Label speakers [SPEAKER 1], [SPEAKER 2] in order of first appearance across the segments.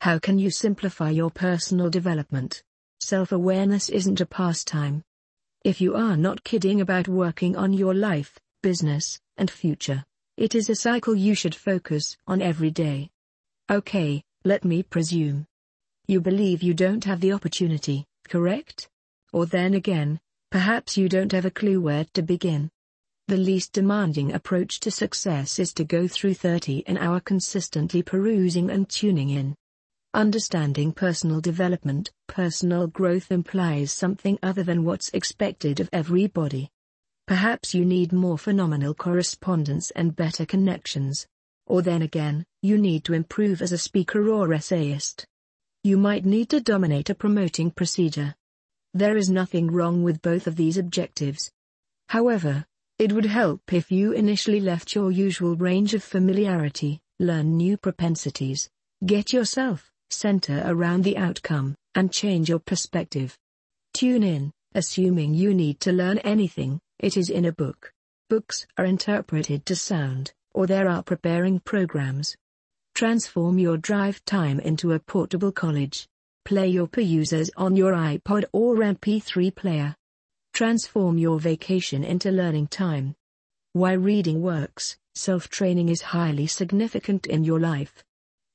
[SPEAKER 1] How can you simplify your personal development? Self-awareness isn't a pastime. If you are not kidding about working on your life, business, and future, it is a cycle you should focus on every day. Okay, let me presume. You believe you don't have the opportunity, correct? Or then again, perhaps you don't have a clue where to begin. The least demanding approach to success is to go through 30 an hour consistently perusing and tuning in. Understanding personal development, personal growth implies something other than what's expected of everybody. Perhaps you need more phenomenal correspondence and better connections. Or then again, you need to improve as a speaker or essayist. You might need to dominate a promoting procedure. There is nothing wrong with both of these objectives. However, it would help if you initially left your usual range of familiarity, learn new propensities, get yourself, center around the outcome, and change your perspective. Tune in, assuming you need to learn anything, it is in a book. Books are interpreted to sound, or there are preparing programs. Transform your drive time into a portable college. Play your perusers on your iPod or MP3 player. Transform your vacation into learning time. Why reading works, self-training is highly significant in your life.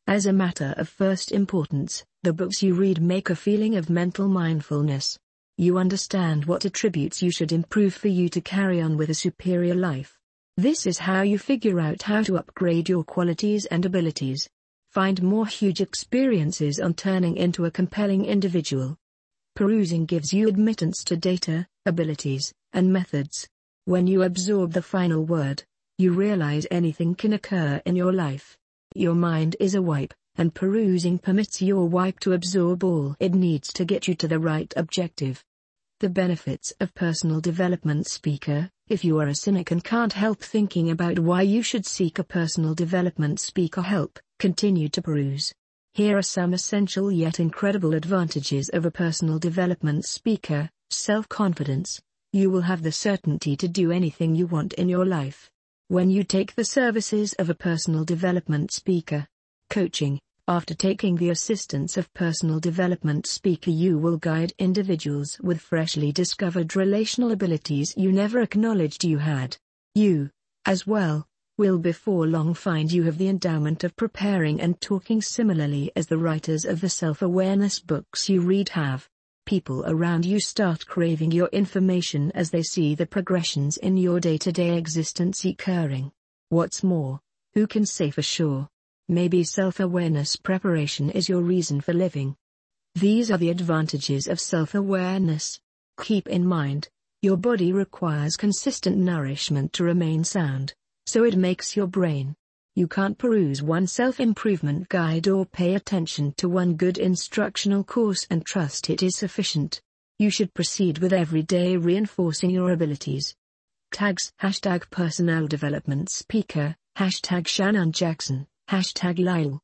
[SPEAKER 1] As a matter of first importance, the books you read make a feeling of mental mindfulness. You understand what attributes you should improve for you to carry on with a superior life. This is how you figure out how to upgrade your qualities and abilities. Find more huge experiences on turning into a compelling individual. Perusing gives you admittance to data, abilities, and methods. When you absorb the final word, you realize anything can occur in your life. Your mind is a wipe, and perusing permits your wipe to absorb all it needs to get you to the right objective. The benefits of personal development speaker, if you are a cynic and can't help thinking about why you should seek a personal development speaker help, continue to peruse. Here are some essential yet incredible advantages of a personal development speaker, self-confidence. You will have the certainty to do anything you want in your life. When you take the services of a personal development speaker, coaching, after taking the assistance of personal development speaker you will guide individuals with freshly discovered relational abilities you never acknowledged you had. You, as well, will before long find you have the endowment of preparing and talking similarly as the writers of the self-awareness books you read have. People around you start craving your information as they see the progressions in your day-to-day existence occurring. What's more, who can say for sure? Maybe self-awareness preparation is your reason for living. These are the advantages of self-awareness. Keep in mind, your body requires consistent nourishment to remain sound, so it makes your brain. You can't peruse one self-improvement guide or pay attention to one good instructional course and trust it is sufficient. You should proceed with every day reinforcing your abilities. Tags Hashtag Personal Development Speaker, Hashtag Shannon Jackson. Hashtag Lyle.